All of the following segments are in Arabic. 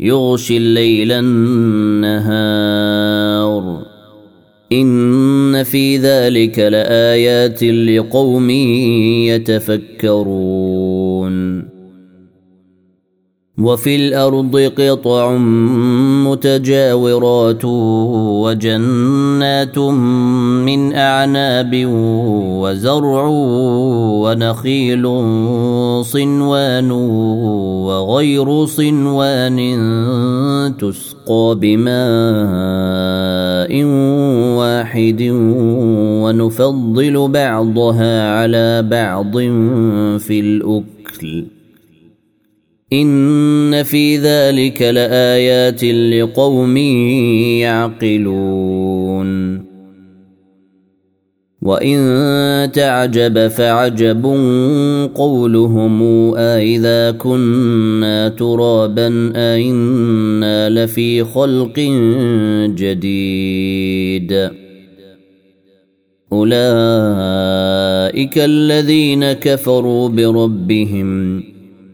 يغشي الليل النهار. إن في ذلك لآيات لقوم يتفكرون. وفي الأرض قطع متجاورات وجنات من أعناب وزرع ونخيل صنوان وغير صنوان تسقى بماء واحد ونفضل بعضها على بعض في الأكل. ان في ذلك لايات لقوم يعقلون وان تعجب فعجب قولهم أإذا كنا ترابا أئنا لفي خلق جديد اولئك الذين كفروا بربهم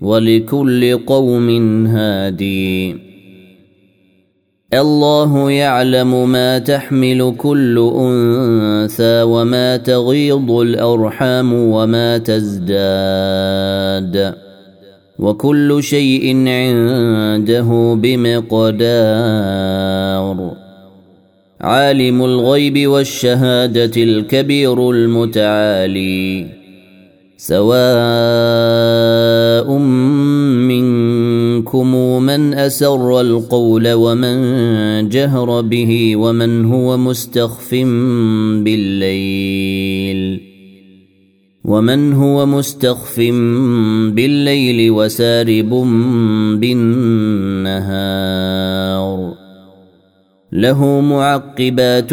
ولكل قوم هادي. الله يعلم ما تحمل كل أنثى وما تغيض الأرحام وما تزداد. وكل شيء عنده بمقدار. عالم الغيب والشهادة الكبير المتعالي. سواء منكم من أسر القول ومن جهر به ومن هو مستخف بالليل ومن هو مستخف بالليل وسارب بالنهار له معقبات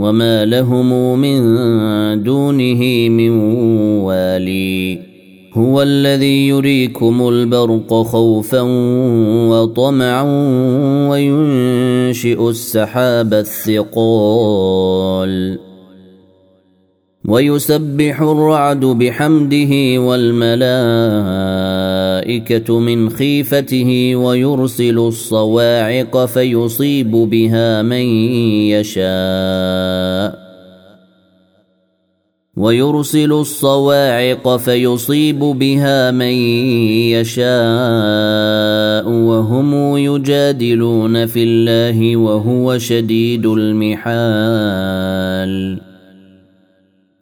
وما لهم من دونه من والي هو الذي يريكم البرق خوفا وطمعا وينشئ السحاب الثقال ويسبح الرعد بحمده والملائكه من خيفته ويرسل الصواعق فيصيب بها من يشاء ويرسل الصواعق فيصيب بها من يشاء وهم يجادلون في الله وهو شديد المحال.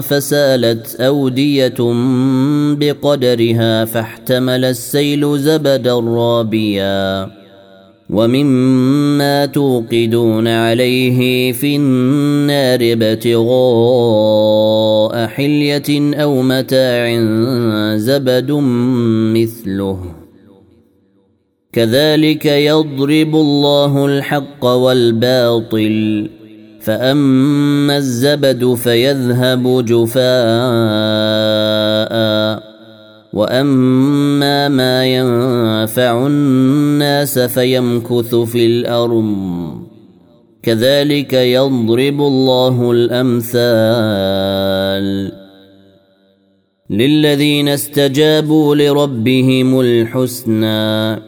فسالت أودية بقدرها فاحتمل السيل زبدا رابيا ومما توقدون عليه في النار ابتغاء حلية أو متاع زبد مثله. كذلك يضرب الله الحق والباطل. فأما الزبد فيذهب جفاء وأما ما ينفع الناس فيمكث في الأرض كذلك يضرب الله الأمثال للذين استجابوا لربهم الحسنى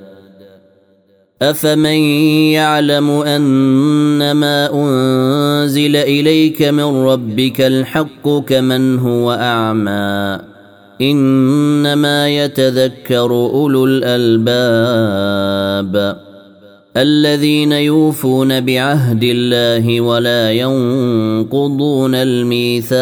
أفمن يعلم أن ما أنزل إليك من ربك الحق كمن هو أعمى إنما يتذكر أولو الألباب الذين يوفون بعهد الله ولا ينقضون الميثاق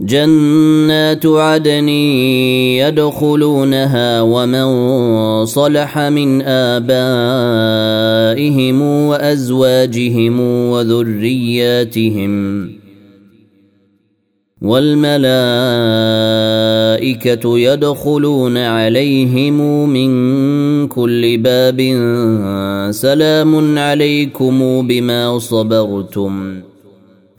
جنات عدن يدخلونها ومن صلح من آبائهم وأزواجهم وذرياتهم والملائكة يدخلون عليهم من كل باب سلام عليكم بما صبرتم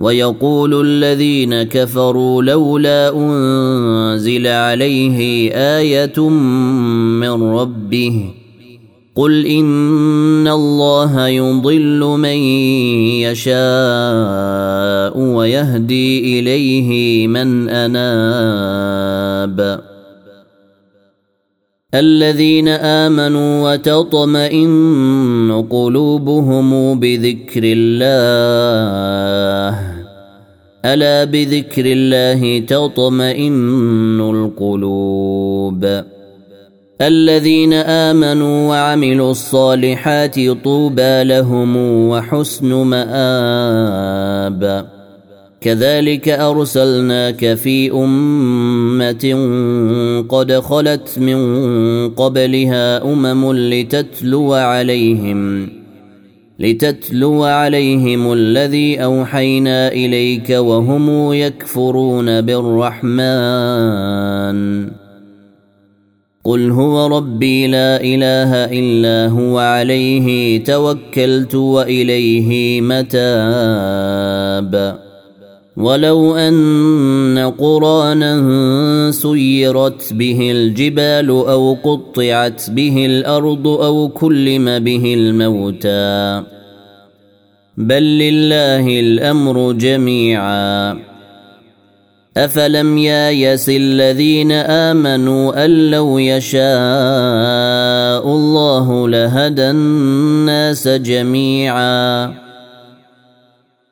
ويقول الذين كفروا لولا أنزل عليه آية من ربه قل إن الله يضل من يشاء ويهدي إليه من أناب. الذين آمنوا وتطمئن قلوبهم بذكر الله ألا بذكر الله تطمئن القلوب؟ الذين آمنوا وعملوا الصالحات طوبى لهم وحسن مآب. كذلك أرسلناك في أمة قد خلت من قبلها أمم لتتلو عليهم. لتتلو عليهم الذي أوحينا إليك وهم يكفرون بالرحمن. قل هو ربي لا إله إلا هو عليه توكلت وإليه متاب. ولو أن قرانا سيرت به الجبال أو قطعت به الأرض أو كلم به الموتى. بل لله الأمر جميعا. أفلم يايس الذين آمنوا أن لو يشاء الله لهدى الناس جميعا.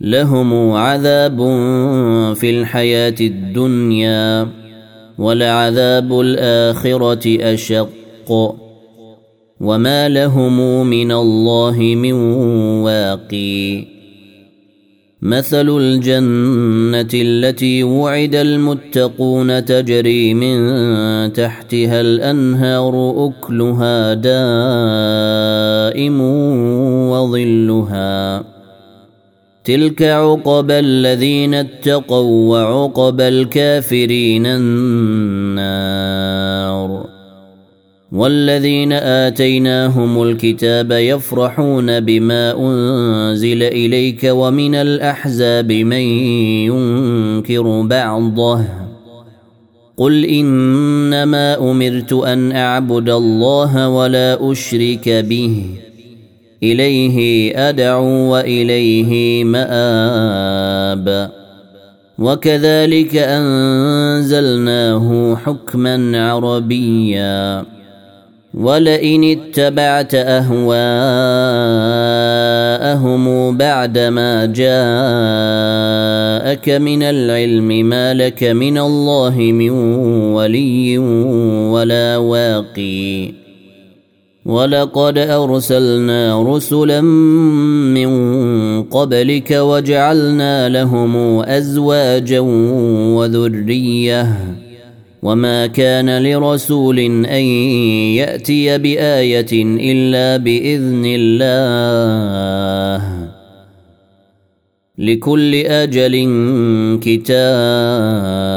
لهم عذاب في الحياة الدنيا ولعذاب الآخرة أشق. وما لهم من الله من واقي. مثل الجنة التي وعد المتقون تجري من تحتها الأنهار أكلها دائم وظلها. تلك عقبى الذين اتقوا وعقبى الكافرين النار والذين اتيناهم الكتاب يفرحون بما انزل اليك ومن الاحزاب من ينكر بعضه قل انما امرت ان اعبد الله ولا اشرك به إليه أدعو وإليه مآب. وكذلك أنزلناه حكما عربيا. ولئن اتبعت أهواءهم بعدما جاءك من العلم ما لك من الله من ولي ولا واقي. ولقد أرسلنا رسلا من قبلك وجعلنا لهم أزواجا وذرية. وما كان لرسول أن يأتي بآية إلا بإذن الله. لكل أجل كتاب.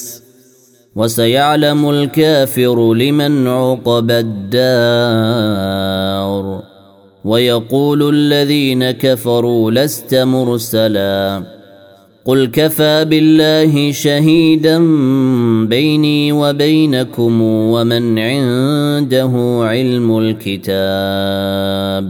وسيعلم الكافر لمن عقب الدار. ويقول الذين كفروا لست مرسلا. قل كفى بالله شهيدا بيني وبينكم ومن عنده علم الكتاب.